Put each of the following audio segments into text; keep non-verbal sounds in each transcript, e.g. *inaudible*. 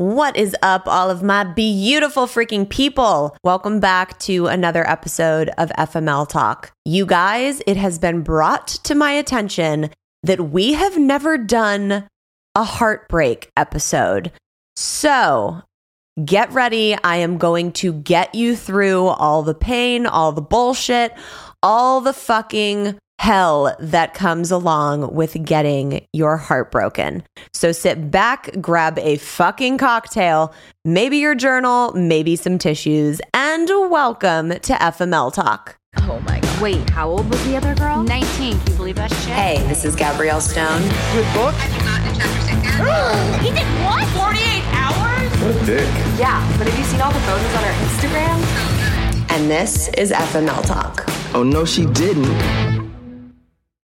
What is up, all of my beautiful freaking people? Welcome back to another episode of FML Talk. You guys, it has been brought to my attention that we have never done a heartbreak episode. So get ready. I am going to get you through all the pain, all the bullshit, all the fucking hell that comes along with getting your heart broken. So sit back, grab a fucking cocktail, maybe your journal, maybe some tissues, and welcome to FML Talk. Oh my god. Wait, how old was the other girl? 19. Can you believe that shit? Hey, this is Gabrielle Stone. Good book. *gasps* He did what? 48 hours? What a dick. Yeah, but have you seen all the photos on her Instagram? And this is FML Talk. Oh, no, she didn't.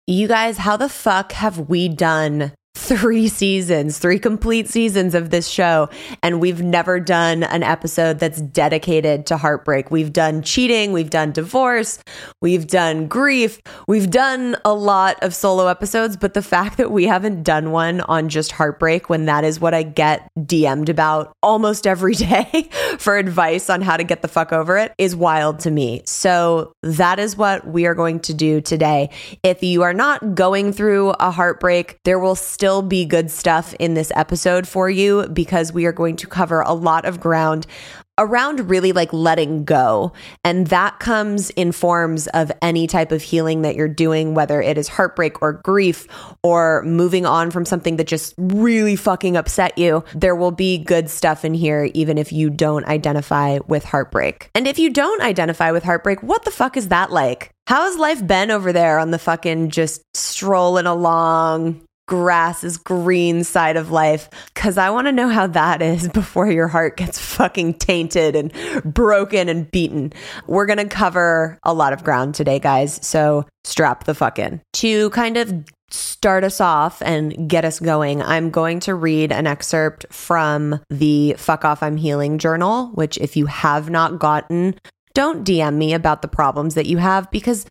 You guys, how the fuck have we done three seasons, three complete seasons of this show, and we've never done an episode that's dedicated to heartbreak. We've done cheating, we've done divorce, we've done grief, we've done a lot of solo episodes, but the fact that we haven't done one on just heartbreak when that is what I get DM'd about almost every *laughs* day for advice on how to get the fuck over it is wild to me. So that is what we are going to do today. If you are not going through a heartbreak, there will still be good stuff in this episode for you because we are going to cover a lot of ground around really like letting go. And that comes in forms of any type of healing that you're doing, whether it is heartbreak or grief or moving on from something that just really fucking upset you. There will be good stuff in here, even if you don't identify with heartbreak. And if you don't identify with heartbreak, what the fuck is that like? How has life been over there on the fucking just strolling along, grass is green side of life because I want to know how that is *laughs* before your heart gets fucking tainted and broken and beaten. We're going to cover a lot of ground today, guys. So strap the fuck in. To kind of start us off and get us going, I'm going to read an excerpt from the Fuck Off I'm Healing journal, which, if you have not gotten, don't DM me about the problems that you have because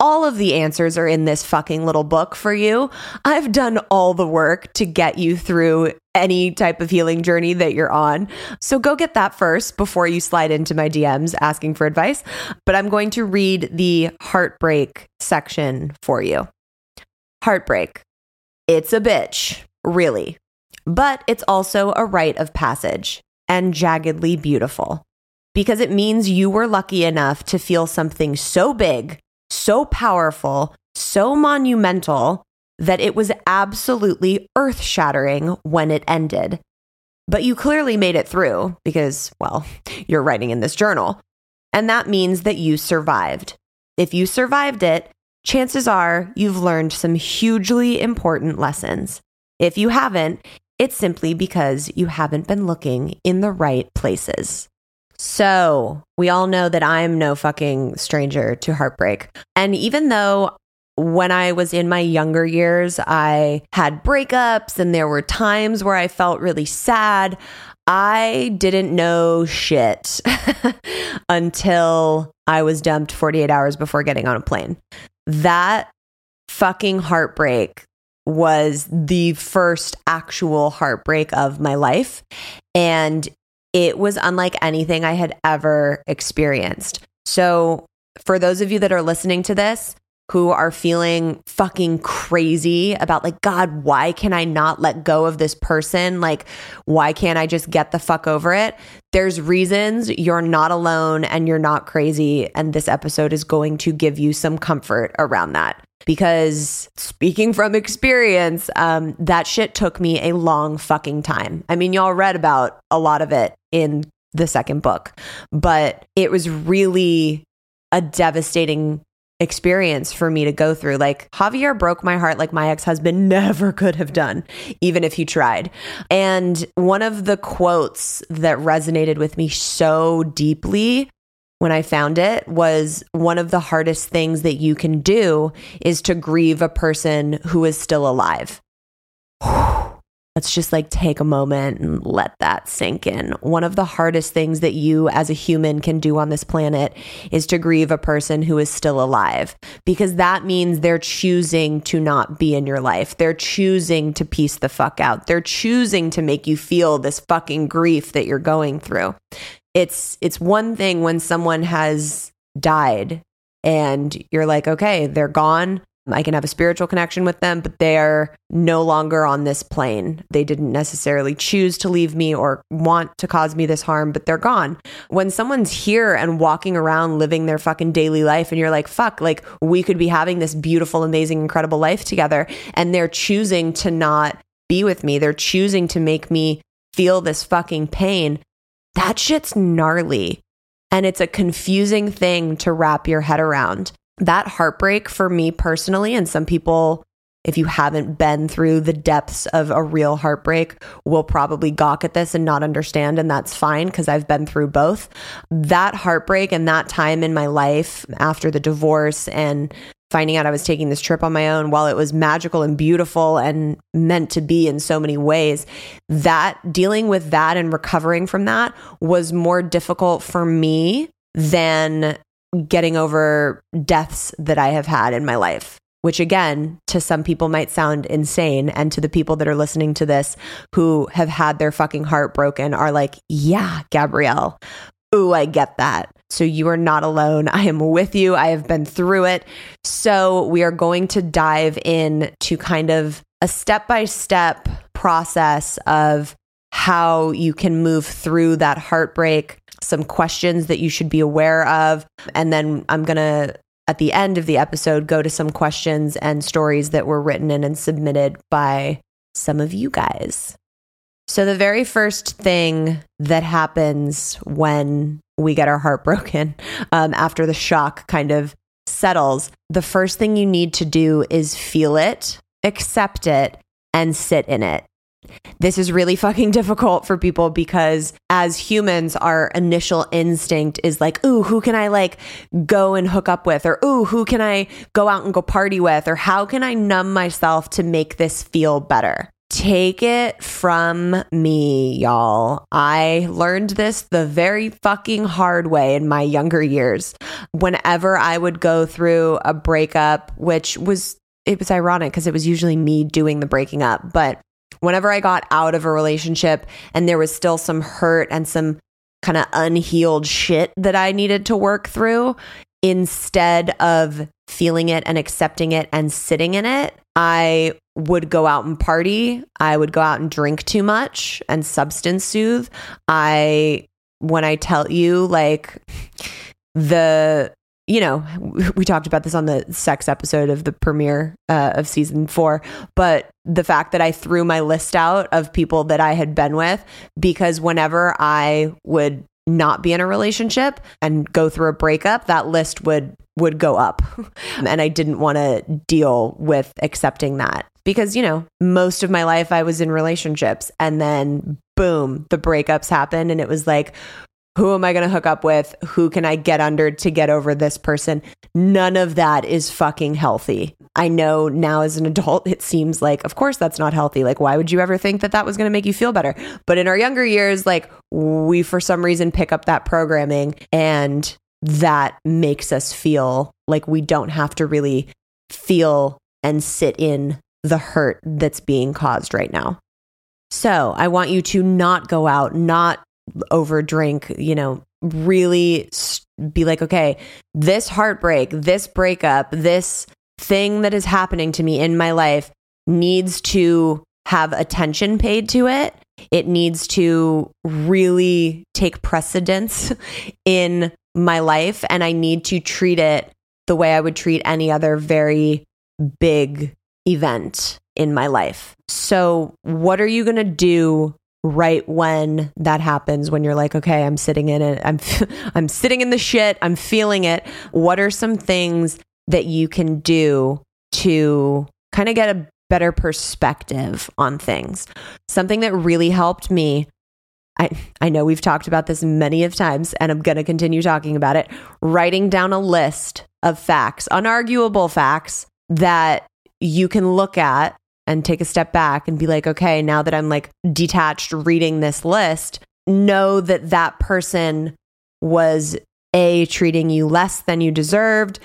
all of the answers are in this fucking little book for you. I've done all the work to get you through any type of healing journey that you're on. So go get that first before you slide into my DMs asking for advice. But I'm going to read the heartbreak section for you. Heartbreak. It's a bitch, really. But it's also a rite of passage and jaggedly beautiful because it means you were lucky enough to feel something so big so powerful, so monumental that it was absolutely earth shattering when it ended. But you clearly made it through because, well, *laughs* you're writing in this journal. And that means that you survived. If you survived it, chances are you've learned some hugely important lessons. If you haven't, it's simply because you haven't been looking in the right places. So, we all know that I'm no fucking stranger to heartbreak. And even though when I was in my younger years, I had breakups and there were times where I felt really sad. I didn't know shit *laughs* until I was dumped 48 hours before getting on a plane. That fucking heartbreak was the first actual heartbreak of my life. And it was unlike anything I had ever experienced. So, for those of you that are listening to this, who are feeling fucking crazy about like god why can i not let go of this person? Like why can't i just get the fuck over it? There's reasons you're not alone and you're not crazy and this episode is going to give you some comfort around that. Because speaking from experience um, that shit took me a long fucking time. I mean y'all read about a lot of it in the second book but it was really a devastating experience for me to go through. Like Javier broke my heart like my ex husband *laughs* never could have done, even if he tried. And one of the quotes that resonated with me so deeply when I found it was one of the hardest things that you can do is to grieve a person who is still alive. *sighs* *sighs* Let's just like take a moment and let that sink in. One of the hardest things that you as a human can do on this planet is to grieve a person who is still alive because that means they're choosing to not be in your life. They're choosing to peace the fuck out. They're choosing to make you feel this fucking grief that you're going through. It's it's one thing when someone has died and you're like, okay, they're gone. I can have a spiritual connection with them, but they are no longer on this plane. They didn't necessarily choose to leave me or want to cause me this harm, but they're gone. When someone's here and walking around living their fucking daily life, and you're like, fuck, like we could be having this beautiful, amazing, incredible life together, and they're choosing to not be with me, they're choosing to make me feel this fucking pain. That shit's gnarly. And it's a confusing thing to wrap your head around that heartbreak for me personally, and some people, if you haven't been through the depths of a real heartbreak, will probably gawk at this and not understand. And that's fine because I've been through both. That heartbreak and that time in my life after the divorce and finding out I was taking this trip on my own, while it was magical and beautiful and meant to be in so many ways, that dealing with that and recovering from that was more difficult for me than getting over deaths that I have had in my life, which again, to some people might sound insane. And to the people that are listening to this who have had their fucking heart broken are like, yeah, Gabrielle. Ooh, I get that. So you are not alone. I am with you. I have been through it. So we are going to dive in to kind of a step by step process of how you can move through that heartbreak, some questions that you should be aware of. And then I'm going to, at the end of the episode, go to some questions and stories that were written in and submitted by some of you guys. So, the very first thing that happens when we get our heart *laughs* broken um, after the shock kind of settles, the first thing you need to do is feel it, accept it, and sit in it. This is really fucking *laughs* difficult for people because as humans, our initial instinct is like, ooh, who can I like go and hook up with? Or ooh, who can I go out and go party with? Or how can I numb myself to make this feel better? Take it from me, y'all. I learned this the very fucking hard way in my younger years. Whenever I would go through a breakup, which was it was ironic because it was usually me doing the breaking up, but whenever I got out of a relationship and there was still some hurt and some kind of unhealed shit that I needed to work through, instead of feeling it and accepting it and sitting in it, I would go out and party. I would go out and drink too much and substance soothe. I, when I tell you, like, the you know, *laughs* we talked about this on the sex episode of the premiere uh, of season four, but the fact that I threw my list out of people that I had been with because whenever I would not be in a relationship and go through a breakup, that list would would go up. *laughs* and I didn't want to deal with accepting that because, you know, most of my life I was in relationships and then boom, the breakups happened and it was like, who am I going to hook up with? Who can I get under to get over this person? None of that is fucking healthy. I know now as an adult, it seems like, of course, that's not healthy. Like, why would you ever think that that was going to make you feel better? But in our younger years, like, we for some reason pick up that programming and that makes us feel like we don't have to really feel and sit in the hurt that's being caused right now. So I want you to not go out, not over drink, you know, really be like, okay, this heartbreak, this breakup, this thing that is happening to me in my life needs to have attention paid to it. It needs to really take precedence *laughs* in my life. And I need to treat it the way I would treat any other very big event in my life. So, what are you going to do right when that happens when you're like okay i'm sitting in it i'm *laughs* i'm sitting in the shit i'm feeling it what are some things that you can do to kind of get a better perspective on things. Something that really helped me. I, I know we've talked about this many of times and I'm going to continue talking about it. Writing down a list of facts, unarguable facts that you can look at and take a step back and be like, okay, now that I'm like detached reading this list, know that that person was A, treating you less than you deserved,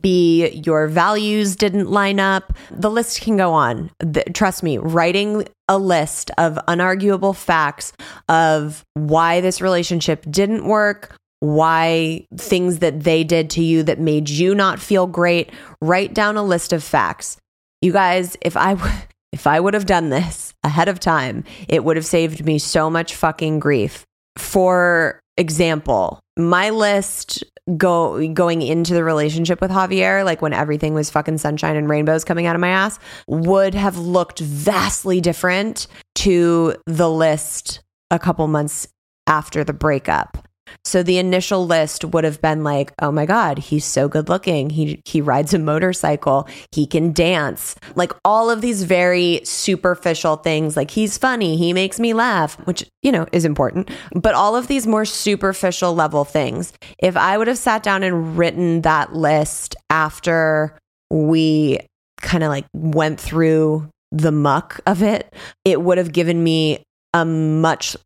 B, your values didn't line up. The list can go on. The, trust me, writing a list of unarguable facts of why this relationship didn't work, why things that they did to you that made you not feel great, write down a list of facts. You guys, if I *laughs* if I would have done this ahead of time, it would have saved me so much fucking grief. For example, my list go going into the relationship with Javier, like when everything was fucking sunshine and rainbows coming out of my ass, would have looked vastly different to the list a couple months after the breakup. So the initial list would have been like, "Oh my god, he's so good looking. He he rides a motorcycle. He can dance." Like all of these very superficial things like he's funny, he makes me laugh, which, you know, is important. But all of these more superficial level things. If I would have sat down and written that list after we kind of like went through the muck of it, it would have given me a much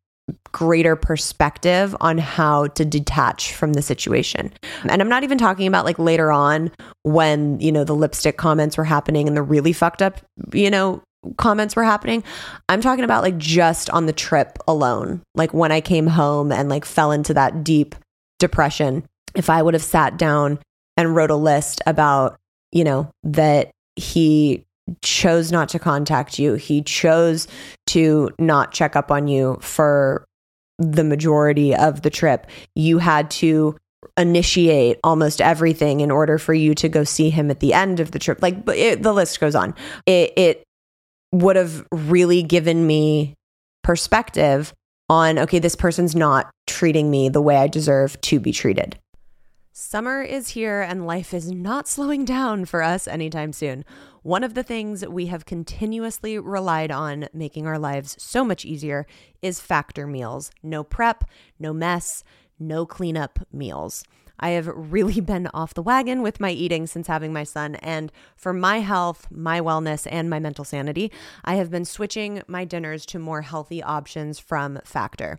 greater perspective on how to detach from the situation. And I'm not even talking about like later on when, you know, the lipstick comments were happening and the really fucked up, you know, comments were happening. I'm talking about like just on the trip alone. Like when I came home and like fell into that deep depression. If I would have sat down and wrote a list about, you know, that he chose not to contact you. He chose to not check up on you for the majority of the trip. You had to initiate almost everything in order for you to go see him at the end of the trip. Like it, the list goes on. It, it would have really given me perspective on okay, this person's not treating me the way I deserve to be treated. Summer is here and life is not slowing down for us anytime soon. One of the things we have continuously relied on making our lives so much easier is factor meals. No prep, no mess, no cleanup meals. I have really *laughs* been off the wagon with my eating since having my son. And for my health, my wellness, and my mental sanity, I have been switching my dinners to more healthy options from Factor.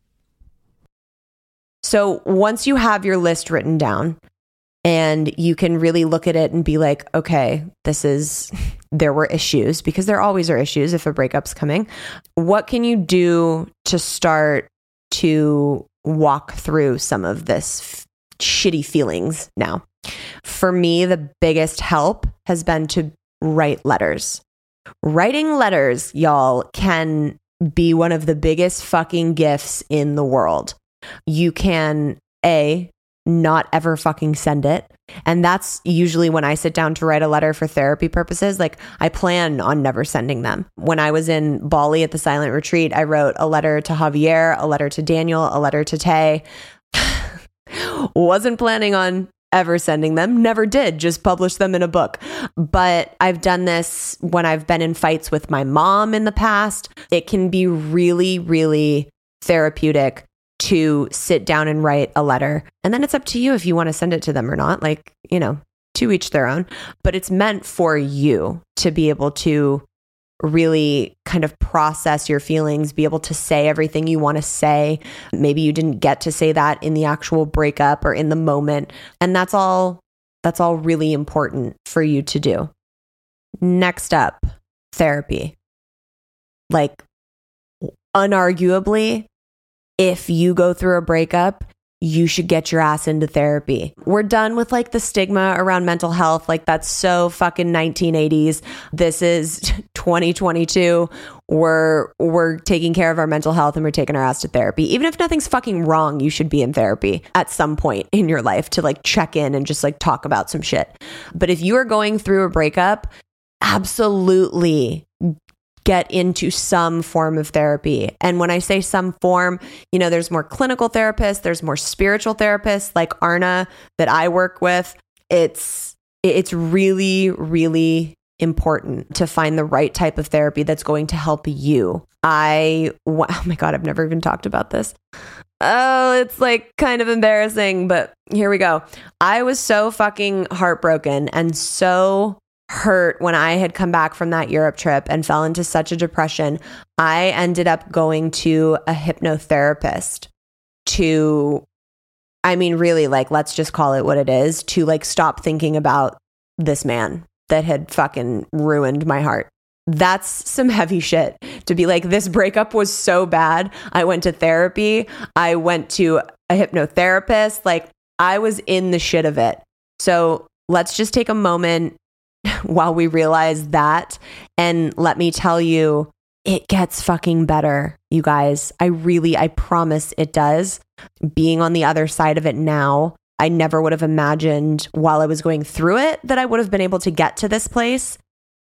So once you have your list written down and you can really look at it and be like, okay, this is, *laughs* there were issues because there always are issues if a breakup's coming. What can you do to start to walk through some of this f- shitty feelings now? For me, the biggest help has been to write letters. Writing letters, y'all, can be one of the biggest fucking gifts in the world you can A, not ever fucking send it. And that's usually when I sit down to write a letter for therapy purposes. Like I plan on never sending them. When I was in Bali at the silent retreat, I wrote a letter to Javier, a letter to Daniel, a letter to Tay. *sighs* Wasn't planning on ever sending them, never did, just published them in a book. But I've done this when I've been in fights with my mom in the past. It can be really, really therapeutic to sit down and write a letter. And then it's up to you if you want to send it to them or not. Like, you know, to each their own. But it's meant for you to be able to really kind of process your feelings, be able to say everything you want to say. Maybe you didn't get to say that in the actual breakup or in the moment. And that's all that's all really important for you to do. Next up, therapy. Like unarguably, if you go through a breakup, you should get your ass into therapy. We're done with like the stigma around mental health. Like that's so fucking 1980s. This is *laughs* 2022. We're we're taking care of our mental health and we're taking our ass to therapy. Even if nothing's fucking wrong, you should be in therapy at some point in your life to like check in and just like talk about some shit. But if you are going through a breakup, absolutely get into some form of therapy. And when I say some form, you know, there's more clinical therapists, there's more spiritual therapists like Arna that I work with. It's it's really really important to find the right type of therapy that's going to help you. I oh my god, I've never even talked about this. Oh, it's like kind of embarrassing, but here we go. I was so fucking heartbroken and so hurt when I had come back from that Europe trip and fell into such a depression, I ended up going to a hypnotherapist to, I mean, really, like, let's just call it what it is to like stop thinking about this man that had fucking ruined my heart. That's some *laughs* heavy shit to be like, this breakup was so bad. I went to therapy. I went to a hypnotherapist. Like, I was in the shit of it. So let's just take a moment *laughs* while we realize that. And let me tell you, it gets fucking better, you guys. I really, I promise it does. Being on the other side of it now, I never would have imagined while I was going through it that I would have been able to get to this place.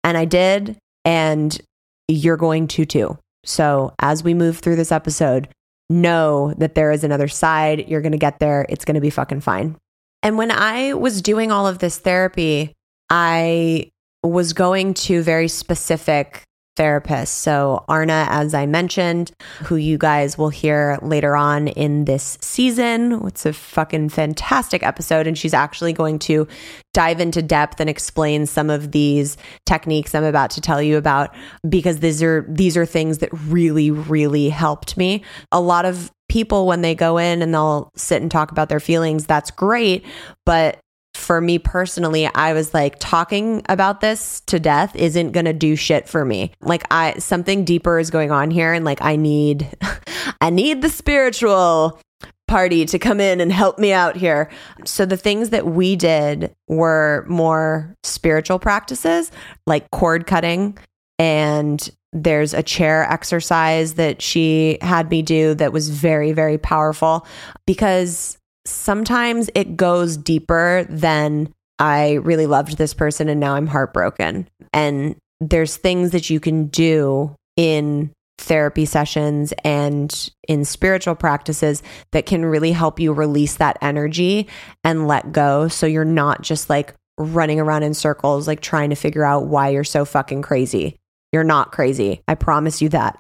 And I did. And you're going to too. So as we move through this episode, know that there is another side. You're going to get there. It's going to be fucking fine. And when I was doing all of this therapy, I was going to very specific therapists. So, Arna, as I mentioned, who you guys will hear later on in this season. It's a fucking fantastic episode. And she's actually going to dive into depth and explain some of these techniques I'm about to tell you about because these are these are things that really, really helped me. A lot of people when they go in and they'll sit and talk about their feelings, that's great. But for me personally, I was like talking about this to death isn't going to do shit for me. Like I something deeper is going on here and like I need *laughs* I need the spiritual party to come in and help me out here. So the things that we did were more spiritual practices like cord cutting and there's a chair exercise that she had me do that was very very powerful because sometimes it goes deeper than I really loved this person and now I'm heartbroken. And there's things that you can do in therapy sessions and in spiritual practices that can really help you release that energy and let go. So you're not just like running around in circles, like trying to figure out why you're so fucking crazy. You're not crazy. I promise you that.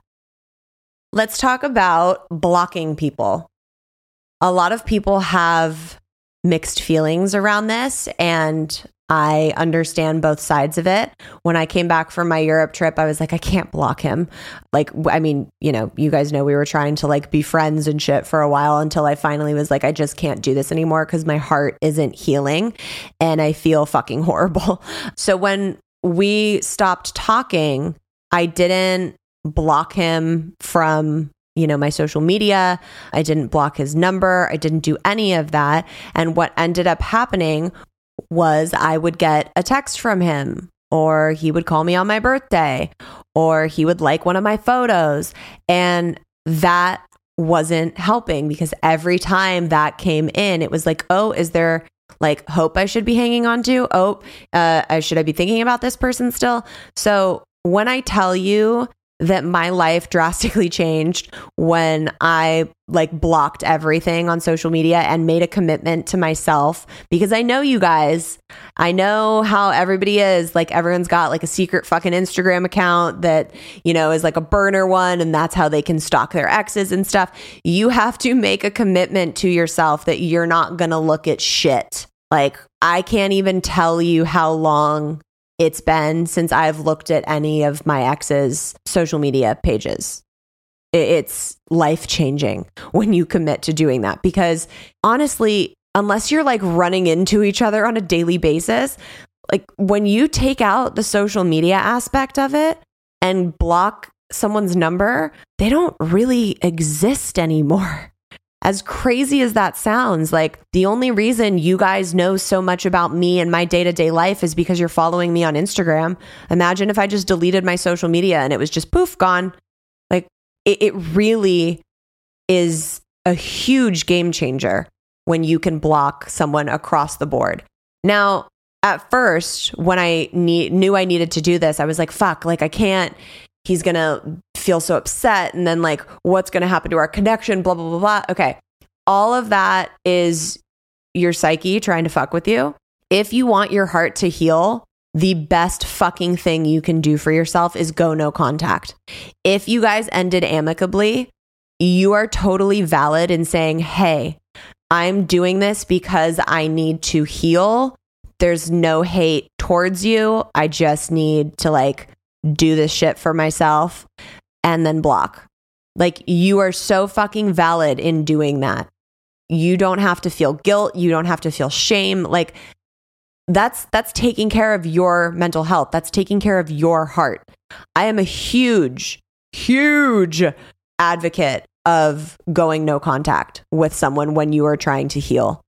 Let's talk about blocking people a lot of people have mixed feelings around this and I understand both sides of it. When I came back from my Europe trip, I was like, I can't block him. Like, I mean, you know, you guys know we were trying to like be friends and shit for a while until I finally was like, I just can't do this anymore because my heart isn't healing and I feel fucking horrible. *laughs* So when we stopped talking, I didn't block him from you know, my social media. I didn't block his number. I didn't do any of that. And what ended up happening was I would get a text from him or he would call me on my birthday or he would like one of my photos. And that wasn't helping because every time that came in, it was like, oh, is there like hope I should be hanging on to? Oh, uh, should I be thinking about this person still? So when I tell you that my life drastically *laughs* changed when I like blocked everything on social media and made a commitment to myself because I know you guys. I know how everybody is. Like everyone's got like a secret fucking Instagram account that, you know, is like a burner one and that's how they can stalk their exes and stuff. You have to make a commitment to yourself that you're not going to look at shit. Like I can't even tell you how long it's been since I've looked at any of my ex's social media pages. It's life changing when you commit to doing that because honestly, unless you're like running into each other on a daily basis, like when you take out the social media aspect of it and block someone's number, they don't really exist anymore. As crazy as that sounds, like the only reason you guys know so much about me and my day to day life is because you're following me on Instagram. Imagine if I just deleted my social media and it was just poof, gone. Like it, it really is a huge game changer when you can block someone across the board. Now, at first, when I need, knew I needed to do this, I was like, fuck, like I can't, he's going to feel so upset. And then, like, what's going to happen to our connection? Blah, blah, blah, blah. Okay. All of that is your psyche trying to fuck with you. If you want your heart to heal, the best fucking thing you can do for yourself is go no contact. If you guys ended amicably, you are totally valid in saying, hey, I'm doing this because I need to heal. There's no hate towards you. I just need to like do this shit for myself and then block. Like you are so fucking valid in doing that. You don't have to feel guilt, you don't have to feel shame. Like that's that's taking care of your mental health. That's taking care of your heart. I am a huge huge advocate of going no contact with someone when you are trying to heal.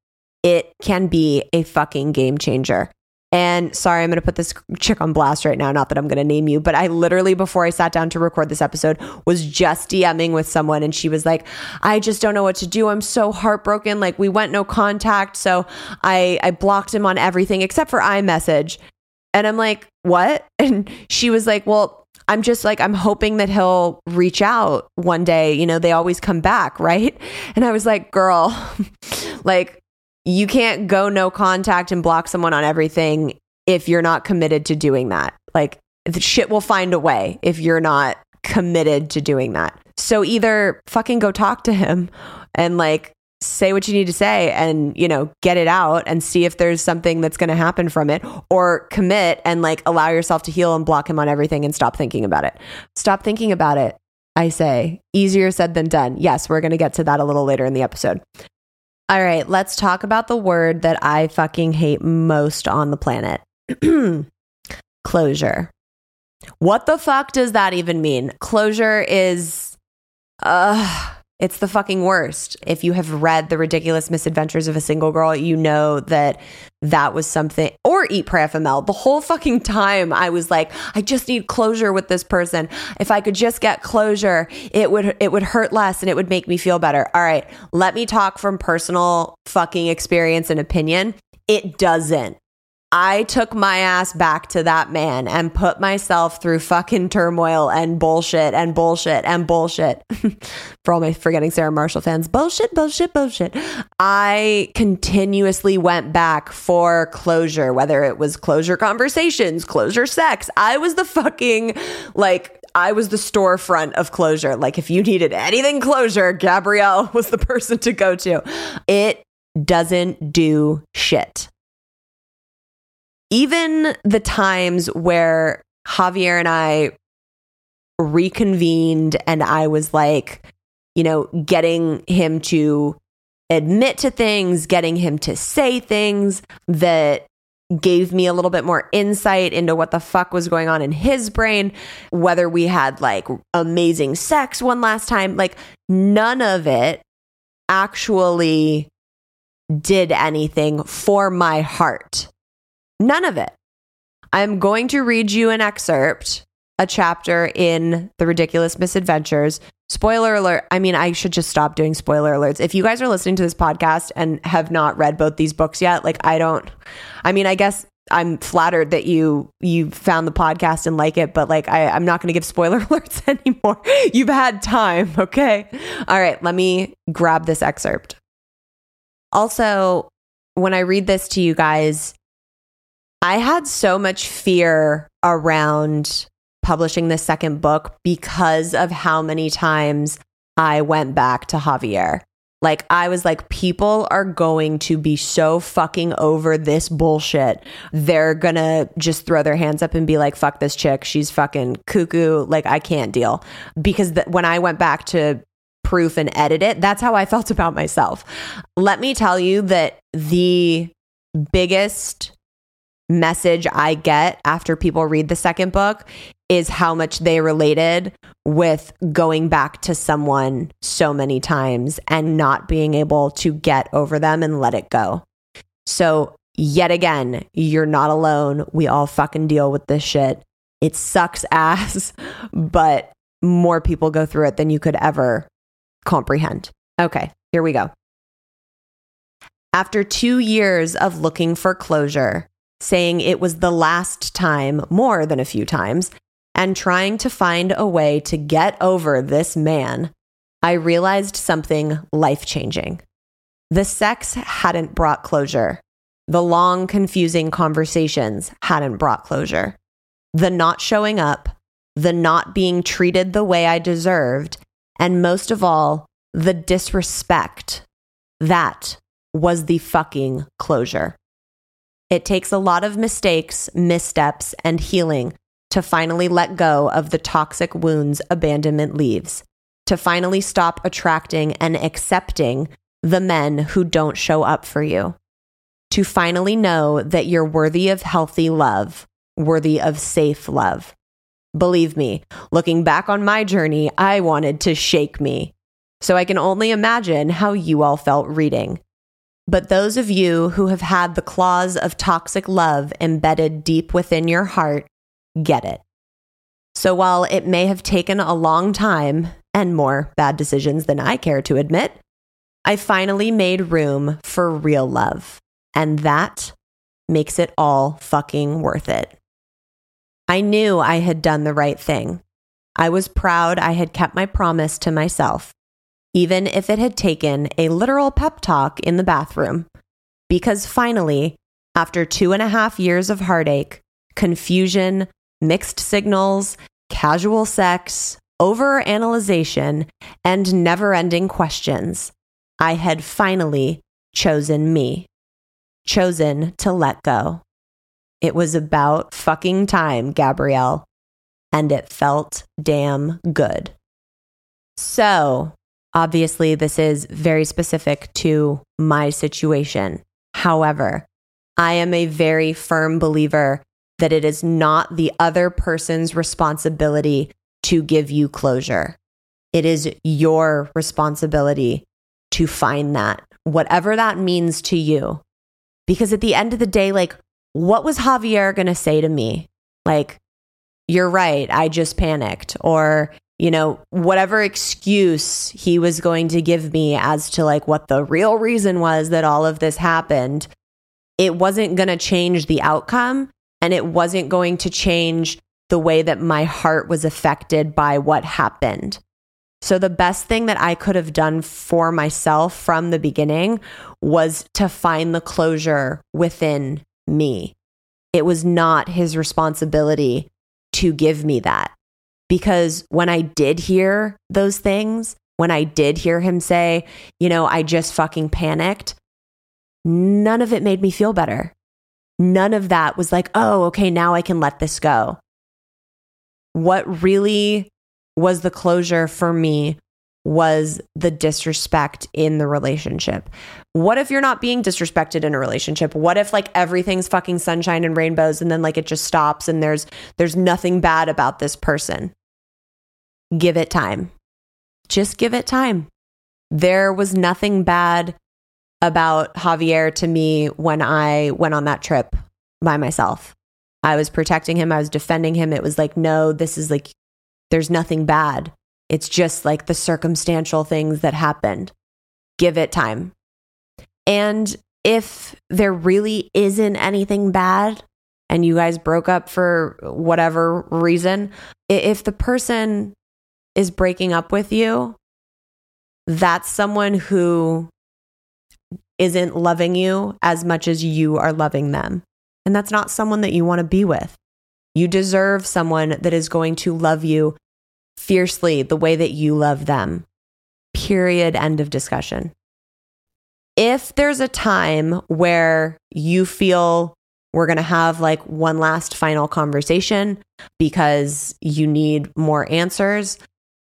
It can be a fucking game changer. And sorry, I'm going to put this chick on blast right now. Not that I'm going to name you, but I literally, before I sat down to record this episode, was just DMing with someone. And she was like, I just don't know what to do. I'm so heartbroken. Like, we went no contact. So I, I blocked him on everything except for iMessage. And I'm like, what? *laughs* And she was like, well, I'm just like, I'm hoping that he'll reach out one day. You know, they always come back, *laughs* right? And I was like, girl, *laughs* like, you can't go no contact and block someone on everything if you're not committed to doing that. Like the shit will find a way if you're not committed to doing that. So either fucking go talk to him and like say what you need to say and, you know, get it out and see if there's something that's going to happen from it or commit and like allow yourself to heal and block him on everything and stop thinking about it. Stop thinking about it. I say easier said than done. Yes, we're going to get to that a little later in the episode. All right, let's talk about the word that I fucking hate most on the planet *clears throat* closure. What the fuck does that even mean? Closure is, uh, it's the fucking worst. If you have read The Ridiculous Misadventures of a Single Girl, you know that that was something, or Eat Pray FML. The whole fucking time I was like, I just need closure with this person. If I could just get closure, it would it would hurt less and it would make me feel better. All right, let me talk from personal fucking experience and opinion. It doesn't. I took my ass back to that man and put myself through fucking turmoil and bullshit and bullshit and bullshit. *laughs* For all my forgetting Sarah Marshall fans, bullshit, bullshit, bullshit. I continuously went back for closure, whether it was closure conversations, closure sex. I was the fucking like I was the storefront of closure. Like if you needed anything closure, Gabrielle *laughs* was the person to go to. It doesn't do shit even the times where Javier and I reconvened and I was like, you know, getting him to admit to things, getting him to say things that gave me a little bit more insight into what the fuck was going on in his brain, whether we had like amazing sex one last time, like none of it actually did anything for my heart. None of it. I'm going to read you an excerpt, a chapter in The Ridiculous Misadventures. Spoiler alert. I mean, I should just stop doing spoiler alerts. If you guys are listening to this podcast and have not read both these books yet, like I don't, I mean, I guess I'm flattered that you you found the podcast and like it, but like I, I'm not going to give spoiler *laughs* alerts anymore. You've had time, okay? All right, let me grab this excerpt. Also, when I read this to you guys, I had so much fear around publishing the second book because of how many times I went back to Javier. Like, I was like, people are going to be so fucking over this bullshit. They're gonna just throw their hands up and be like, fuck this chick. She's fucking cuckoo. Like, I can't deal. Because th- when I went back to proof and edit it, that's how I felt *laughs* about myself. Let me tell you that the biggest message I get after people read the second book is how much they related with going back to someone so many times and not being able to get over them and let it go. So, yet again, you're not alone. We all fucking deal with this shit. It sucks *laughs* ass, but more people go through it than you could ever comprehend. Okay, here we go. After two years of looking for closure, saying it was the last time more than a few times, and trying to find a way to get over this man, I realized something life changing. The sex hadn't brought closure. The long, confusing conversations hadn't brought closure. The not showing up, the not being treated the way I deserved, and most of all, the disrespect. That was the fucking closure. It takes a lot of mistakes, missteps, and healing to finally let go of the toxic wounds abandonment leaves, to finally stop attracting and accepting the men who don't show up for you, to finally know that you're worthy of healthy love, worthy of safe love. Believe me, looking back on my journey, I wanted to shake me. So I can only imagine how you all felt reading. But those of you who have had the claws of toxic love embedded deep within your heart get it. So while it may have taken a long time and more bad decisions than I care to admit, I finally made room for real love. And that makes it all fucking worth it. I knew I had done the right thing. I was proud I had kept my promise to myself, even if it had taken a literal pep talk in the bathroom. Because finally, after two and a half years of heartache, confusion, mixed signals, casual sex, overanalyzation, and never ending questions, I had finally chosen me, chosen to let go. It was about fucking time, Gabrielle, and it felt damn good. So, obviously, this is very specific to my situation. However, I am a very firm believer that it is not the other person's responsibility to give you closure. It is your responsibility to find that, whatever that means to you. Because at the end of the day, like, what was Javier going to say to me? Like, you're right, I just panicked. Or, you know, whatever excuse he was going to give me as to like what the real reason was that all of this happened, it wasn't going to change the outcome and it wasn't going to change the way that my heart was affected by what happened. So, the best thing that I could have done for myself from the beginning was to find the closure within me. It was not his responsibility to give me that. Because when I did hear those things, when I did hear him say, you know, I just fucking panicked, none of it made me feel better none of that was like, oh, okay, now I can let this go. What really was the closure for me was the disrespect in the relationship. What if you're not being disrespected in a relationship? What if like everything's fucking sunshine and rainbows and then like it just stops and there's there's nothing bad about this person? Give it time. Just give it time. There was nothing bad about Javier to me when I went on that trip by myself. I was protecting him, I was defending him. It was like, no, this is like, there's nothing bad. It's just like the circumstantial things that happened. Give it time. And if there really isn't anything bad and you guys broke up for whatever reason, if the person is breaking up with you, that's someone who isn't loving you as much as you are loving them. And that's not someone that you want to be with. You deserve someone that is going to love you fiercely the way that you love them. Period. End of discussion. if there's a time where you feel we're going to have like one last final conversation because you need more answers,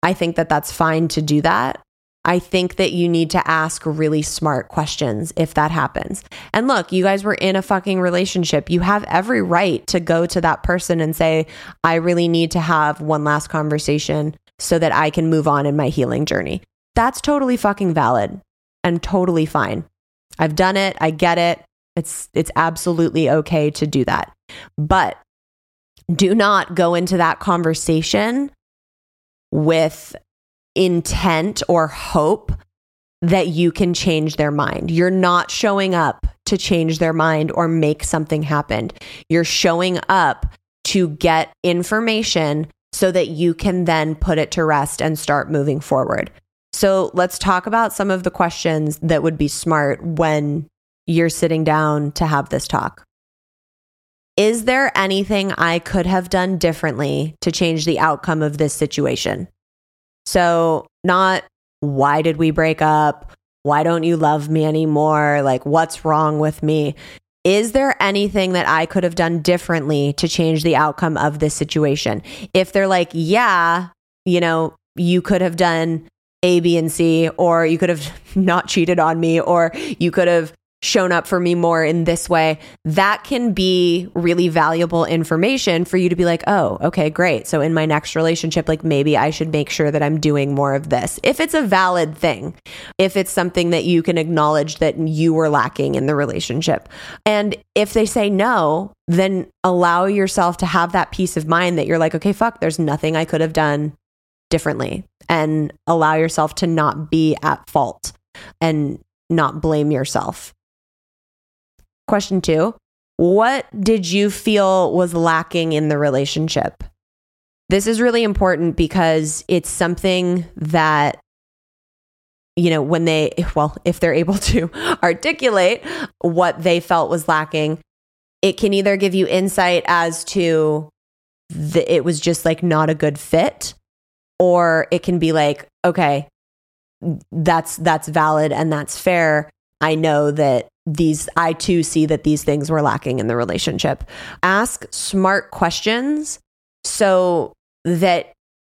I think that that's fine to do that. I think that you need to ask really smart questions if that happens. And look, you guys were in a fucking relationship. You have every right to go to that person and say, I really need to have one last conversation so that I can move on in my healing journey. That's totally fucking valid and totally fine. I've done it. I get it. It's it's absolutely okay to do that. But do not go into that conversation with intent or hope that you can change their mind. You're not showing up to change their mind or make something happen. You're showing up to get information so that you can then put it to rest and start moving forward. So let's talk about some of the questions that would be smart when you're sitting down to have this talk. Is there anything I could have done differently to change the outcome of this situation? So, not why did we break up? Why don't you love me anymore? Like, what's wrong with me? Is there anything that I could have done differently to change the outcome of this situation? If they're like, yeah, you know, you could have done A, B, and C, or you could have *laughs* not cheated on me, or you could have shown up for me more in this way, that can be really valuable information for you to be like, oh, okay, great. So in my next relationship, like maybe I should make sure that I'm doing more of this. If it's a valid thing, if it's something that you can acknowledge that you were lacking in the relationship. And if they say no, then allow yourself to have that peace of mind that you're like, okay, fuck, there's nothing I could have done differently. And allow yourself to not be at fault and not blame yourself Question two What did you feel was lacking in the relationship? This is really important because it's something that, you know, when they, well, if they're able to *laughs* articulate what they felt was lacking, it can either give you insight as to the, it was just like not a good fit, or it can be like, okay, that's that's valid and that's fair. I know that these I too see that these things were lacking in the relationship. Ask smart questions so that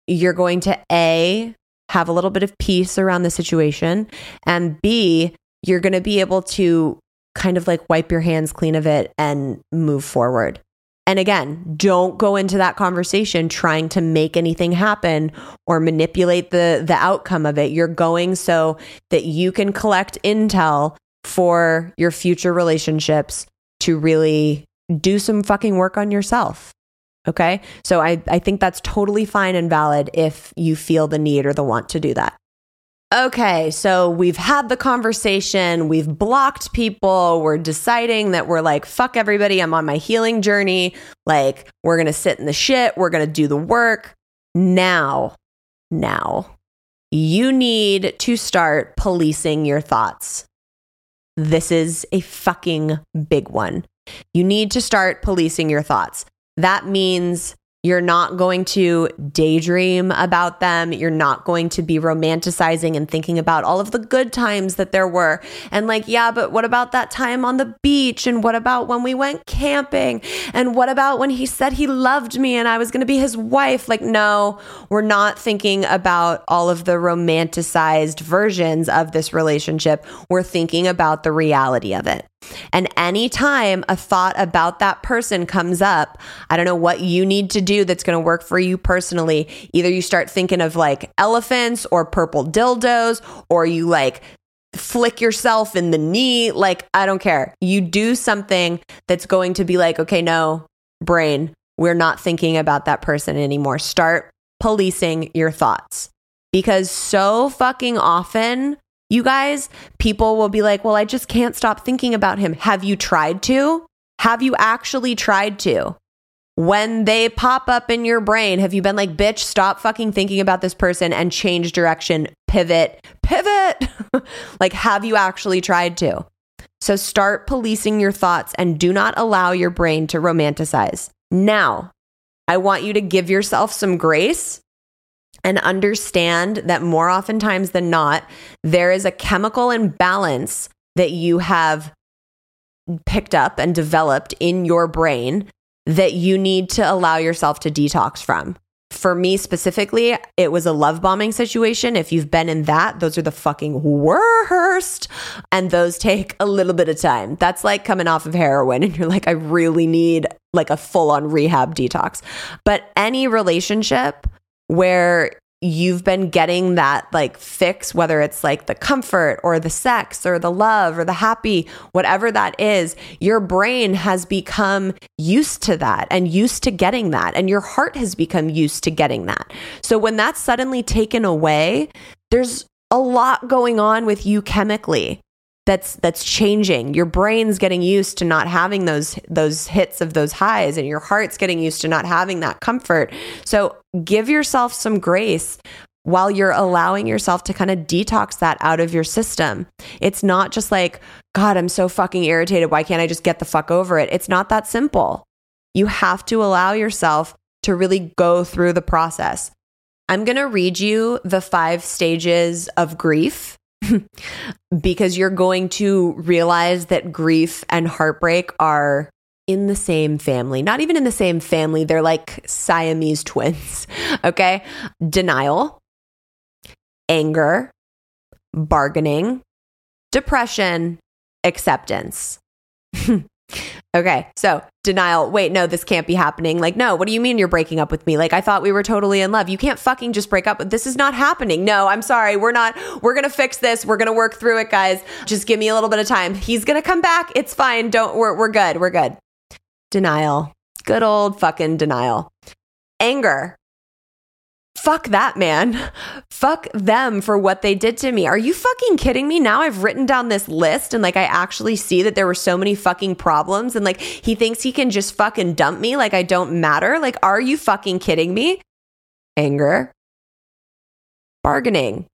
you're going to A have a little bit of peace around the situation and B you're going to be able to kind of like wipe your hands clean of it and move forward. And again, don't go into that conversation trying to make anything happen or manipulate the the outcome of it. You're going so that you can collect intel for your future relationships to really do some fucking work on yourself. Okay. So I, I think that's totally fine and valid if you feel the need or the want to do that. Okay, so we've had the conversation, we've blocked people, we're deciding that we're like, fuck everybody, I'm on my healing journey. Like, we're gonna sit in the shit, we're gonna do the work. Now, now, you need to start policing your thoughts. This is a fucking big one. You need to start policing your thoughts. That means you're not going to daydream about them. You're not going to be romanticizing and thinking about all of the good times that there were. And like, yeah, but what about that time on the beach? And what about when we went camping? And what about when he said he loved me and I was going to be his wife? Like, no, we're not thinking about all of the romanticized versions of this relationship. We're thinking about the reality of it. And anytime a thought about that person comes up, I don't know what you need to do that's going to work for you personally. Either you start thinking of like elephants or purple dildos, or you like flick yourself in the knee. Like, I don't care. You do something that's going to be like, okay, no, brain, we're not thinking about that person anymore. Start policing your thoughts because so fucking often you guys, people will be like, well, I just can't stop thinking about him. Have you tried to? Have you actually tried to? When they pop up in your brain, have you been like, bitch, stop fucking thinking about this person and change direction, pivot, pivot? *laughs* like, have you actually tried to? So start policing your thoughts and do not allow your brain to romanticize. Now, I want you to give yourself some grace and understand that more oftentimes than not, there is a chemical imbalance that you have picked up and developed in your brain that you need to allow yourself to detox from. For me specifically, it was a love bombing situation. If you've been in that, those are the fucking worst. And those take a little bit of time. That's like coming off of heroin and you're like, I really need like a full on rehab detox. But any relationship where you've been getting that like fix, whether it's like the comfort or the sex or the love or the happy, whatever that is, your brain has become used to that and used to getting that. And your heart has become used to getting that. So when that's suddenly taken away, there's a lot going on with you chemically that's that's changing your brain's getting used to not having those those hits of those highs and your heart's getting used to not having that comfort so give yourself some grace while you're allowing yourself to kind of detox that out of your system. It's not just like god i'm so fucking irritated. Why can't i just get the fuck over it? It's not that simple. You have to allow yourself to really go through the process. I'm going to read you the five stages of grief *laughs* because you're going to realize that grief and heartbreak are in the same family. Not even in the same family, they're like Siamese twins. *laughs* Okay. Denial, anger, bargaining, depression, acceptance. *laughs* Okay, so denial. Wait, no, this can't be happening. Like, no, what do you mean you're breaking up with me? Like, I thought we were totally in love. You can't fucking just break up. This is not happening. No, I'm sorry. We're not, we're gonna fix this. We're gonna work through it, guys. Just give me a little bit of time. He's gonna come back. It's fine. Don't, we're, we're good. We're good. Denial. Good old fucking denial. Anger fuck that man. *laughs* Fuck them for what they did to me. Are you fucking kidding me? Now I've written down this list and like I actually see that there were so many fucking problems and like he thinks he can just fucking dump me like I don't matter. Like, are you fucking kidding me? Anger, bargaining,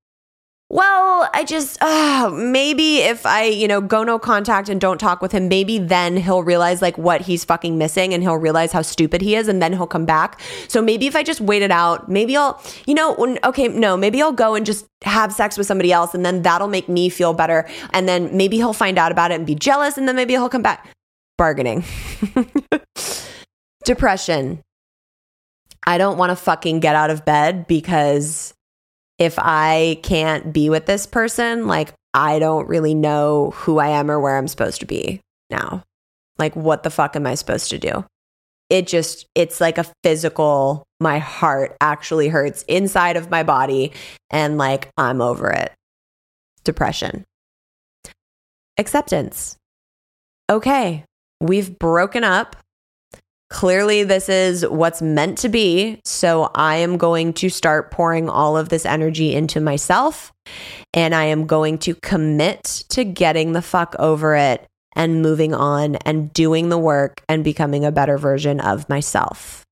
well, I just, uh, maybe if I, you know, go no contact and don't talk with him, maybe then he'll realize like what he's fucking missing and he'll realize how stupid he is and then he'll come back. So maybe if I just wait it out, maybe I'll, you know, okay, no, maybe I'll go and just have sex with somebody else and then that'll make me feel better. And then maybe he'll find out about it and be jealous and then maybe he'll come back. Bargaining. *laughs* Depression. I don't want to fucking get out of bed because if I can't be with this person, like I don't really know who I am or where I'm supposed to be now. Like, what the fuck am I supposed to do? It just, it's like a physical, my heart actually hurts inside of my body. And like, I'm over it. Depression. Acceptance. Okay, we've broken up. Clearly, this is what's meant to be. So I am going to start pouring all of this energy into myself and I am going to commit to getting the fuck over it and moving on and doing the work and becoming a better version of myself.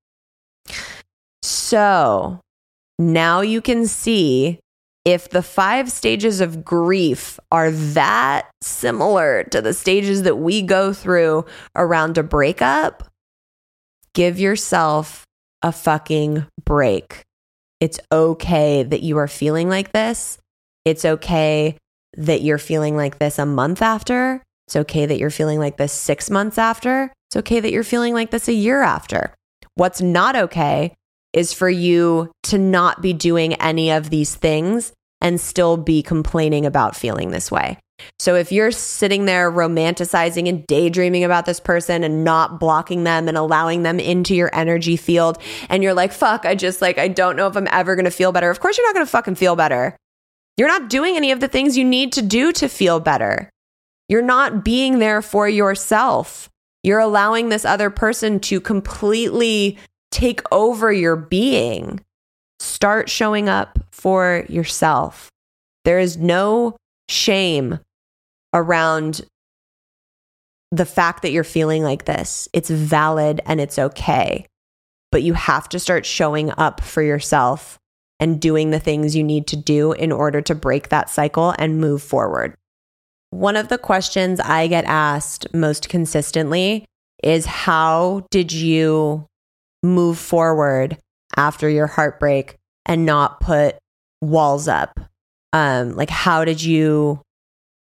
So now you can see if the five stages of grief are that similar to the stages that we go through around a breakup, give yourself a fucking break. It's okay that you are feeling like this. It's okay that you're feeling like this a month after. It's okay that you're feeling like this six months after. It's okay that you're feeling like this a year after. What's not okay is for you to not be doing any of these things and still be complaining about feeling this way. So if you're sitting there romanticizing and daydreaming about this person and not blocking them and allowing them into your energy field and you're like, fuck, I just like, I don't know if I'm ever to feel better. Of course, you're not to fucking feel better. You're not doing any of the things you need to do to feel better. You're not being there for yourself. You're allowing this other person to completely take over your being. Start showing up for yourself. There is no shame around the fact that you're feeling like this. It's valid and it's okay. But you have to start showing up for yourself and doing the things you need to do in order to break that cycle and move forward. One of the questions I get asked most consistently is how did you move forward after your heartbreak and not put walls up? Um, like, how did you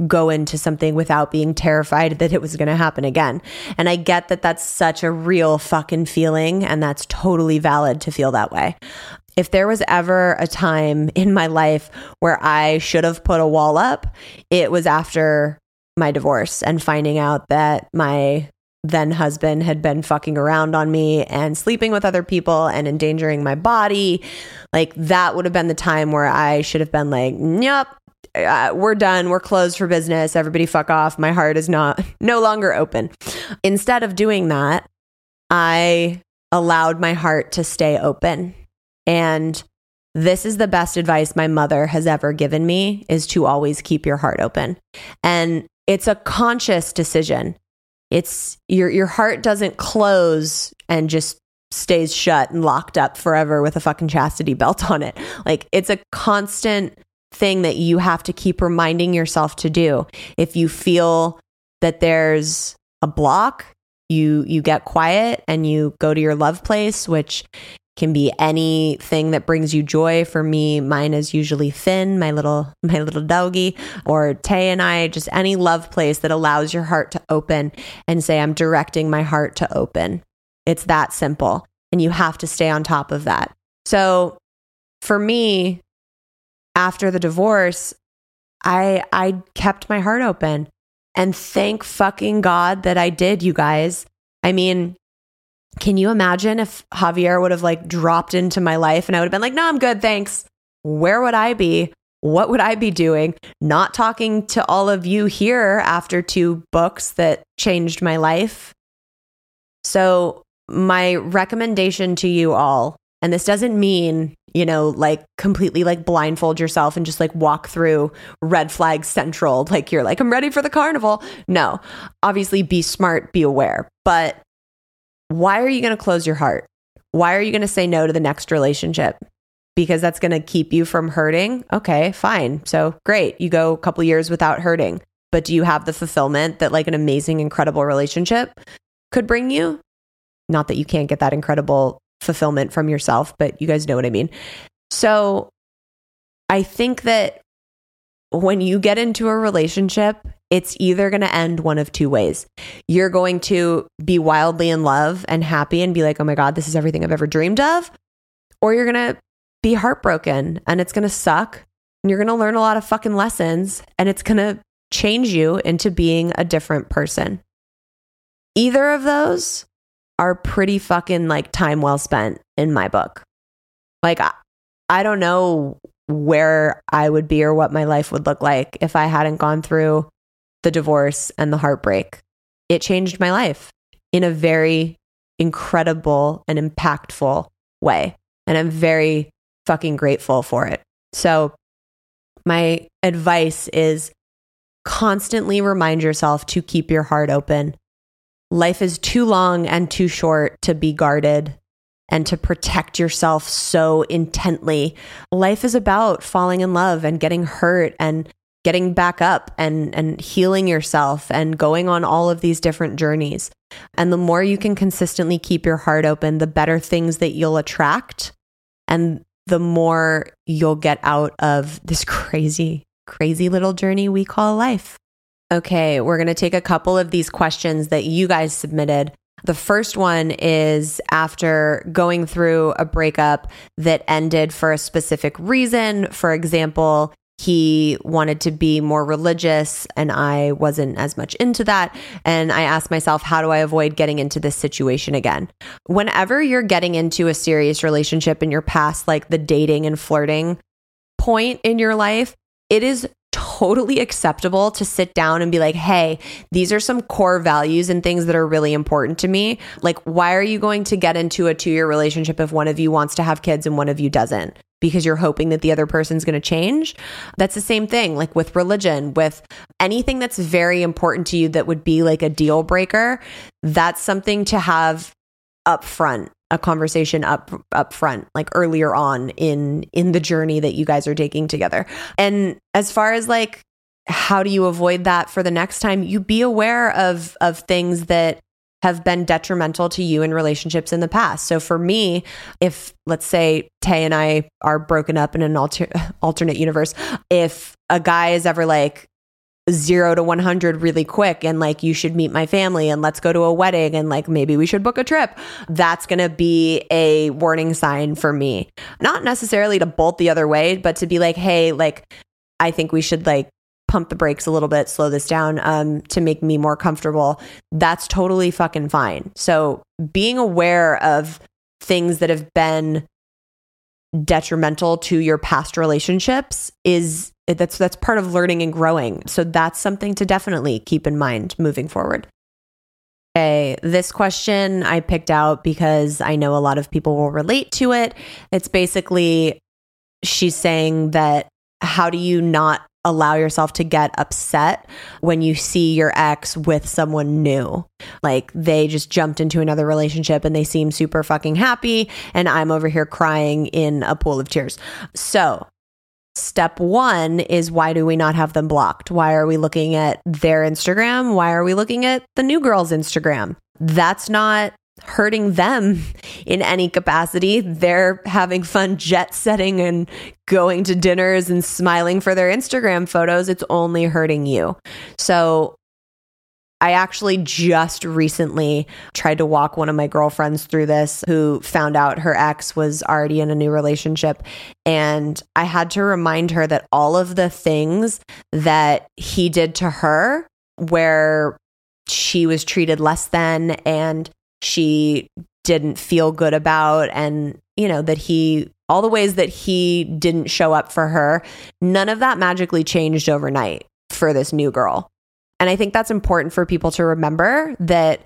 go into something without being terrified that it was going to happen again. And I get that that's such a real fucking feeling and that's totally valid to feel that way. If there was ever a time in my life where I should have put a wall up, it was after my divorce and finding out that my then husband had been fucking around on me and sleeping with other people and endangering my body. Like that would have been the time where I should have been like, "Yep, uh, we're done. We're closed for business. Everybody fuck off. My heart is not *laughs* no longer open." Instead of doing that, I allowed my heart to stay open. And this is the best advice my mother has ever given me is to always keep your heart open. And it's a conscious decision it's your your heart doesn't close and just stays shut and locked up forever with a fucking chastity belt *laughs* on it. Like it's a constant thing that you have to keep reminding yourself to do. If you feel that there's a block, you you get quiet and you go to your love place, which can be anything that brings you joy. For me, mine is usually Finn, my little *laughs* my little doggy, or Tay and I, just any love place that allows your heart to open and say, I'm directing my heart to open. It's that simple. And you have to stay on top of that. So for me, after the divorce, I I kept my heart open. And thank fucking God that I did, you guys. I mean, can you imagine if Javier would have like dropped into my life and I would have been like, no, I'm good, thanks. Where would I be? What would I be doing? Not talking to all of you here after two books that changed my life. So, my recommendation to you all, and this doesn't mean, you know, like completely like blindfold yourself and just like walk through red flag central, like you're like, I'm ready for the carnival. No, obviously be smart, be aware. But why are you going to close your heart? Why are you going to say no to the next relationship? Because that's going to keep you from hurting. Okay, fine. So great. You go a couple years without hurting. But do you have the fulfillment that like an amazing, incredible relationship could bring you? Not that you can't get that incredible fulfillment from yourself, but you guys know what I mean. So I think that when you get into a relationship it's either going to end one of two ways. You're going to be wildly in love and happy and be like, oh my God, this is everything I've ever dreamed of. Or you're going to be heartbroken and it's going to suck. And you're going to learn a lot of fucking lessons and it's going to change you into being a different person. Either of those are pretty fucking like time well spent in my book. Like, I, don't know where I would be or what my life would look like if I hadn't gone through the divorce and the heartbreak. It changed my life in a very incredible and impactful way. And I'm very fucking grateful for it. So, my advice is constantly remind yourself to keep your heart open. Life is too long and too short to be guarded and to protect yourself so intently. Life is about falling in love and getting hurt and getting back up and and healing yourself and going on all of these different journeys. And the more you can consistently keep your heart open, the better things that you'll attract and the more you'll get out of this *laughs* crazy crazy little journey we call life. Okay, we're going to take a couple of these questions that you guys submitted. The first one is after going through a breakup that ended for a specific reason. For example, he wanted to be more religious and I wasn't as much into that. And I asked myself, how do I avoid getting into this situation again? Whenever you're getting into a serious relationship in your past, like the dating and flirting point in your life, it is totally acceptable to sit down and be like, hey, these are some core values and things that are really important to me. Like, why are you going to get into a two year relationship if one of you wants to have kids and one of you doesn't? because you're hoping that the other person's going to change. That's the same thing, like with religion, with anything that's very important to you that would be like a deal breaker. That's something to have up front a conversation up up front like earlier on in in the journey that you guys are taking together and as far as like how do you avoid that for the next time you be aware of of things that have been detrimental to you in relationships in the past. So for me, if let's say Tay and I are broken up in an alter- *laughs* alternate universe, if a guy is ever like, zero to 100 really quick and like you should meet my family and let's go to a wedding and like maybe we should book a trip. That's going to be a warning sign for me. Not necessarily to bolt the other way but to be like hey like i think we should like pump the brakes a little bit slow this down um, to make me more comfortable. That's totally fucking fine. So being aware of things that have been detrimental to your past relationships is that's that's part of learning and growing. So that's something to definitely keep in mind moving forward. Okay, this question I picked out because I know a lot of people will relate to it. It's basically she's saying that how do you not allow yourself to get upset when you see your ex with someone new. Like they just jumped into another relationship and they seem super fucking happy. And I'm over here crying in a pool of tears. So, step one is why do we not have them blocked? Why are we looking at their Instagram? Why are we looking at the new girl's Instagram? That's not hurting them in any capacity. They're having fun jet setting and going to dinners and smiling for their Instagram photos. It's only hurting you. So I actually just recently tried to walk one of my girlfriends through this who found out her ex was already in a new relationship. And I had to remind her that all of the things that he did to her, where she was treated less than and she didn't feel good about and you know that he all the ways that he didn't show up for her none of that magically changed overnight for this new girl. And i think that's important for people to remember that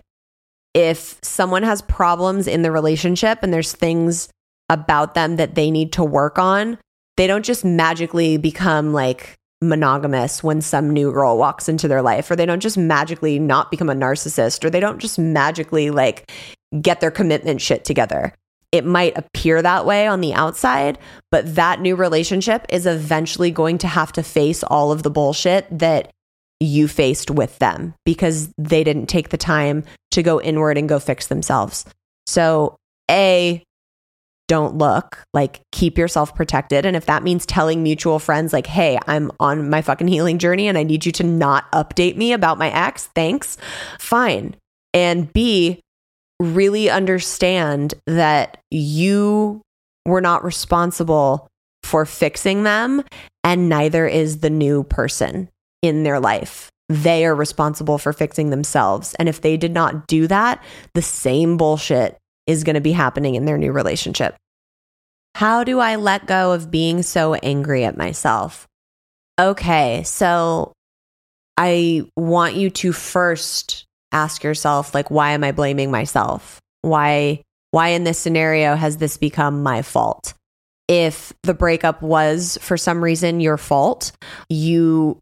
if someone has problems in the relationship and there's things about them that they need to work on they don't just magically become like monogamous when some new girl walks into their life or they don't just magically not become a narcissist or they don't just magically like get their commitment shit together. It might appear that way on the outside, but that new relationship is eventually going to have to face all of the bullshit that you faced with them because they didn't take the time to go inward and go fix themselves. So, A, don't look, like keep yourself protected. And if that means telling mutual friends, like, hey, I'm on my fucking healing journey and I need you to not update me about my ex, thanks, fine. And B, really understand that you were not responsible for fixing them, and neither is the new person in their life. They are responsible for fixing themselves. And if they did not do that, the same bullshit is going to be happening in their new relationship. How do I let go of being so angry at myself? Okay, so I want you to first ask yourself like why am I blaming myself? Why why in this scenario has this become my fault? If the breakup was for some reason your fault, you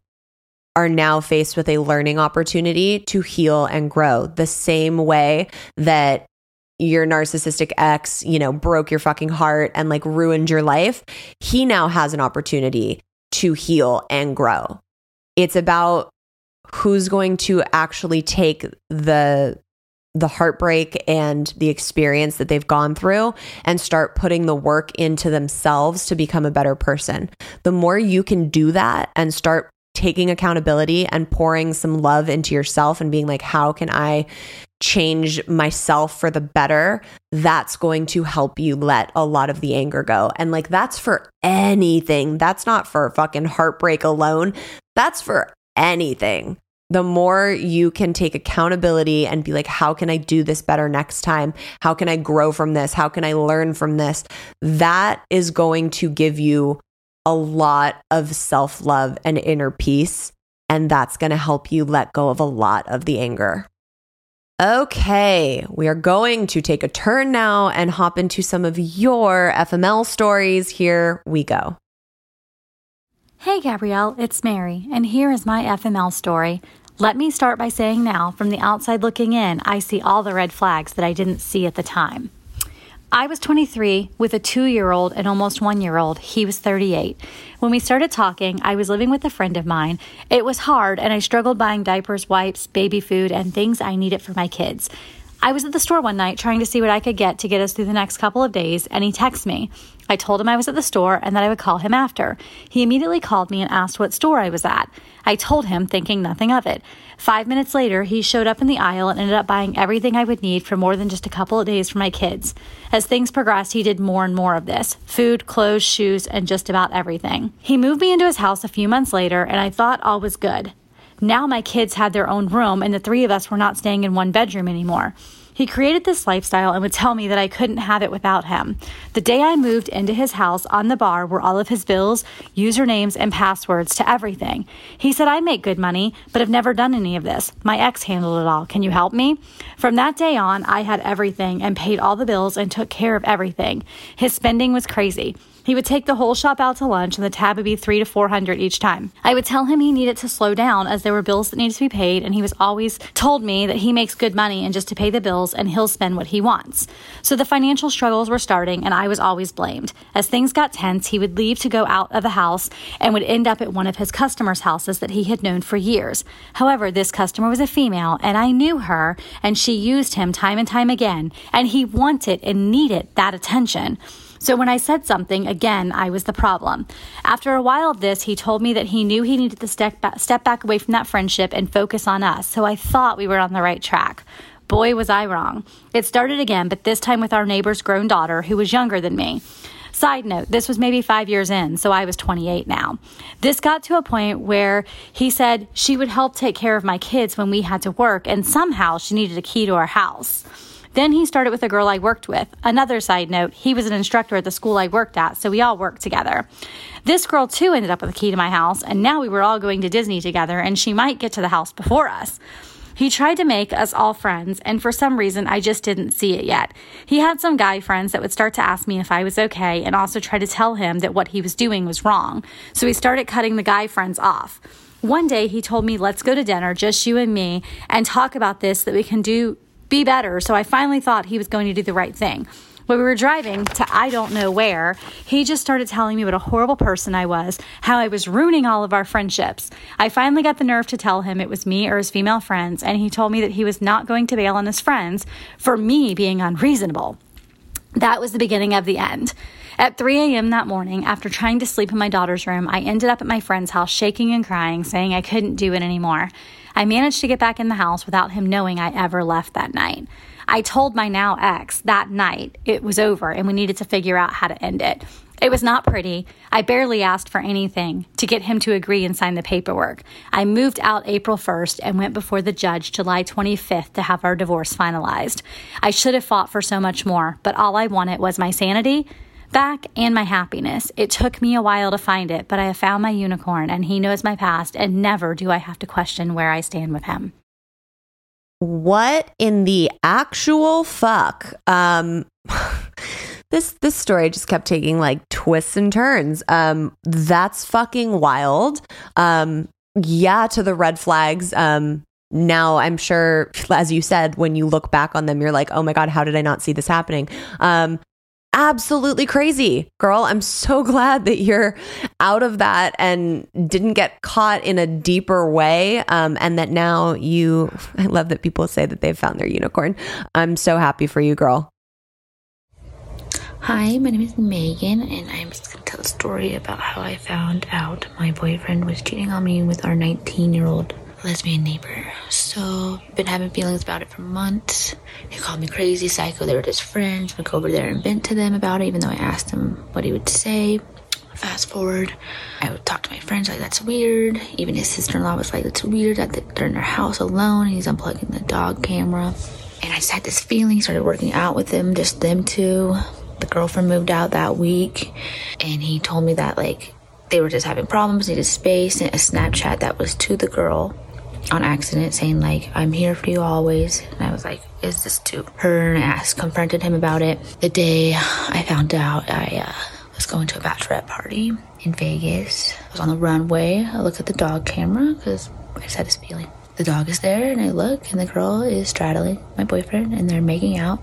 are now faced with a learning opportunity to heal and grow the same way that your narcissistic ex, you know, broke your fucking heart and like ruined your life, he now has an opportunity to heal and grow. It's about who's going to actually take the the heartbreak and the experience that they've gone through and start putting the work into themselves to become a better person. The more you can do that and start taking accountability and pouring some love into yourself and being like, how can I change myself for the better? That's going to help you let a lot of the anger go. And like, that's for anything. That's not for fucking heartbreak alone. That's for anything. The more you can take accountability and be like, how can I do this better next time? How can I grow from this? How can I learn from this? That is going to give you a lot of self love and inner peace. And that's going to help you let go of a lot of the anger. Okay, we are going to take a turn now and hop into some of your FML stories. Here we go. Hey, Gabrielle, it's Mary, and here is my FML story. Let me start by saying now, from the outside looking in, I see all the red flags that I didn't see at the time. I was 23 with a two year old and almost one year old. He was 38. When we started talking, I was living with a friend of mine. It was hard, and I struggled buying diapers, wipes, baby food, and things I needed for my kids. I was at the store one night trying to see what I could get to get us through the next couple of days, and he texted me. I told him I was at the store and that I would call him after. He immediately called me and asked what store I was at. I told him, thinking nothing of it. Five minutes later, he showed up in the aisle and ended up buying everything I would need for more than just a couple of days for my kids. As things progressed, he did more and more of this food, clothes, shoes, and just about everything. He moved me into his house a few months later, and I thought all was good. Now my kids had their own room, and the three of us were not staying in one bedroom anymore. He created this lifestyle and would tell me that I couldn't have it without him. The day I moved into his house, on the bar were all of his bills, usernames, and passwords to everything. He said, I make good money, but have never done any of this. My ex handled it all. Can you help me? From that day on, I had everything and paid all the bills and took care of everything. His spending was crazy. He would take the whole shop out to lunch, and the tab would be three to four hundred each time. I would tell him he needed to slow down as there were bills that needed to be paid, and he was always told me that he makes good money and just to pay the bills and he'll spend what he wants. So the financial struggles were starting, and I was always blamed. As things got tense, he would leave to go out of the house and would end up at one of his customers' houses that he had known for years. However, this customer was a female, and I knew her, and she used him time and time again, and he wanted and needed that attention. So when I said something, again, I was the problem. After a while of this, he told me that he knew he needed to step back, step back away from that friendship and focus on us. So I thought we were on the right track. Boy, was I wrong. It started again, but this time with our neighbor's grown daughter, who was younger than me. Side note, this was maybe five years in, so I was 28 now. This got to a point where he said she would help take care of my kids when we had to work, and somehow she needed a key to our house. Then he started with a girl I worked with. Another side note, he was an instructor at the school I worked at, so we all worked together. This girl too ended up with a key to my house, and now we were all going to Disney together, and she might get to the house before us. He tried to make us all friends, and for some reason, I just didn't see it yet. He had some guy friends that would start to ask me if I was okay and also try to tell him that what he was doing was wrong. So he started cutting the guy friends off. One day he told me, let's go to dinner, just you and me, and talk about this that we can do be better. So I finally thought he was going to do the right thing. When we were driving to I don't know where, he just started telling me what a horrible person I was, how I was ruining all of our friendships. I finally got the nerve to tell him it was me or his female friends, and he told me that he was not going to bail on his friends for me being unreasonable. That was the beginning of the end. At 3 a.m. that morning, after trying to sleep in my daughter's room, I ended up at my friend's house shaking and crying, saying I couldn't do it anymore. I managed to get back in the house without him knowing I ever left that night. I told my now ex that night it was over and we needed to figure out how to end it. It was not pretty. I barely asked for anything to get him to agree and sign the paperwork. I moved out April 1st and went before the judge July 25th to have our divorce finalized. I should have fought for so much more, but all I wanted was my sanity back and my happiness. It took me a while to find it, but I have found my unicorn and he knows my past, and never do I have to question where I stand with him. What in the actual fuck? Um *laughs* this this story just kept taking like twists and turns. Um that's fucking wild. Um yeah to the red flags. Um now I'm sure as you said when you look back on them you're like, "Oh my god, how did I not see this happening?" Um absolutely crazy. Girl, I'm so *laughs* glad that you're out of that and didn't get caught in a deeper way. Um, and that now you, *laughs* I love that people say that they've found their unicorn. I'm so happy for you, girl. Hi, my name is Megan, and I'm just gonna tell a story about how I found out my boyfriend was cheating on me with our 19 year old lesbian neighbor. So, been having feelings about it for months. He called me crazy, psycho. They were just friends. Go over there and vent to them about it, even though I asked him what he would say. Fast forward, I would talk to my friends like that's weird. Even his sister-in-law was like, "That's weird that they're in their house alone." he's unplugging the dog camera, and I just had this feeling. Started working out with them, just them two. The girlfriend moved out that week, and he told me that like they were just having problems, needed space, and a Snapchat that was to the girl on accident saying like i'm here for you always. And i was like is this to her? And i confronted him about it. The day i found out i uh, was going to a bachelorette party in vegas. I was on the runway. I look at the dog camera because i just had this feeling. The dog is there and i look and the girl is straddling my boyfriend and they're making out.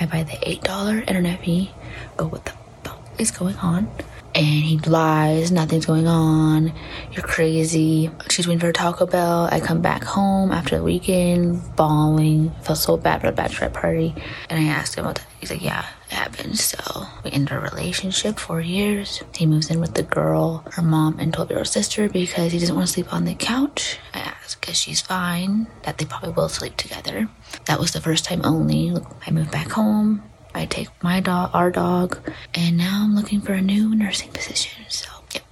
I buy the $8 internet fee. Go what the fuck is going on and he lies, nothing's going on, you're crazy. She's waiting for Taco Bell. I come back home after the weekend, bawling. Felt so bad for the bachelorette party. And I asked him about that. He's like, yeah, it happened. So we ended our relationship four years. He moves in with the girl, her mom, and 12 year old sister because he doesn't want to sleep on the couch. I asked because she's fine, that they probably will sleep together. That was the first time only. I moved back home. I take my dog, our dog, and now I'm looking for a new nursing position. So, yep.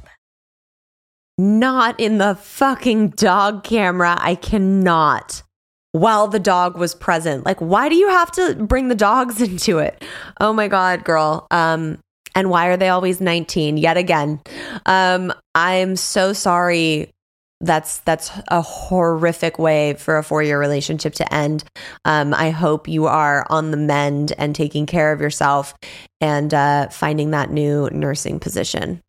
Not in the fucking dog camera. I cannot. While the dog was present. Like, why do you have to bring the dogs *laughs* into it? Oh my God, girl. Um, and why are they always 19 yet again? Um, I'm so sorry that's that's a horrific way for a four year relationship to end. Um, I hope you are on the mend and taking care of yourself and uh, finding that new nursing position.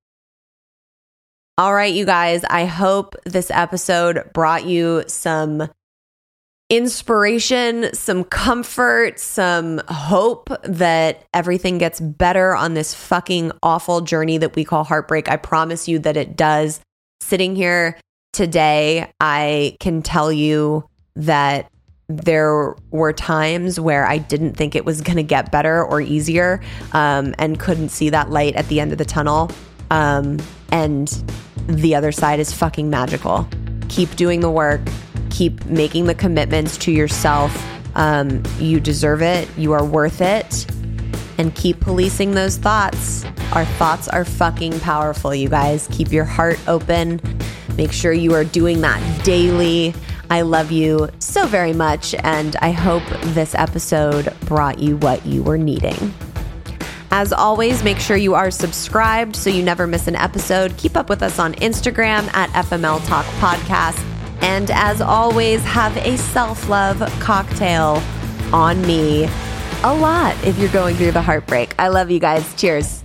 All right, you guys. I hope this episode brought you some inspiration, some comfort, some hope that everything gets better on this fucking awful journey that we call heartbreak. I promise you that it does. Sitting here today, I can tell you that there were times where I didn't think it was going to get better or easier um, and couldn't see that light at the end of the tunnel. Um, and the other side is fucking magical. Keep doing the work, keep making the commitments to yourself. Um, you deserve it, you are worth it, and keep policing those thoughts. Our thoughts are fucking powerful, you guys. Keep your heart open Make sure you are doing that daily. I love you so very much, and I hope this episode brought you what you were needing. As always, make sure you are subscribed so you never miss an episode. Keep up with us on Instagram at FML Talk Podcast. And as always, have a self love cocktail on me a lot if you're going through the heartbreak. I love you guys. Cheers.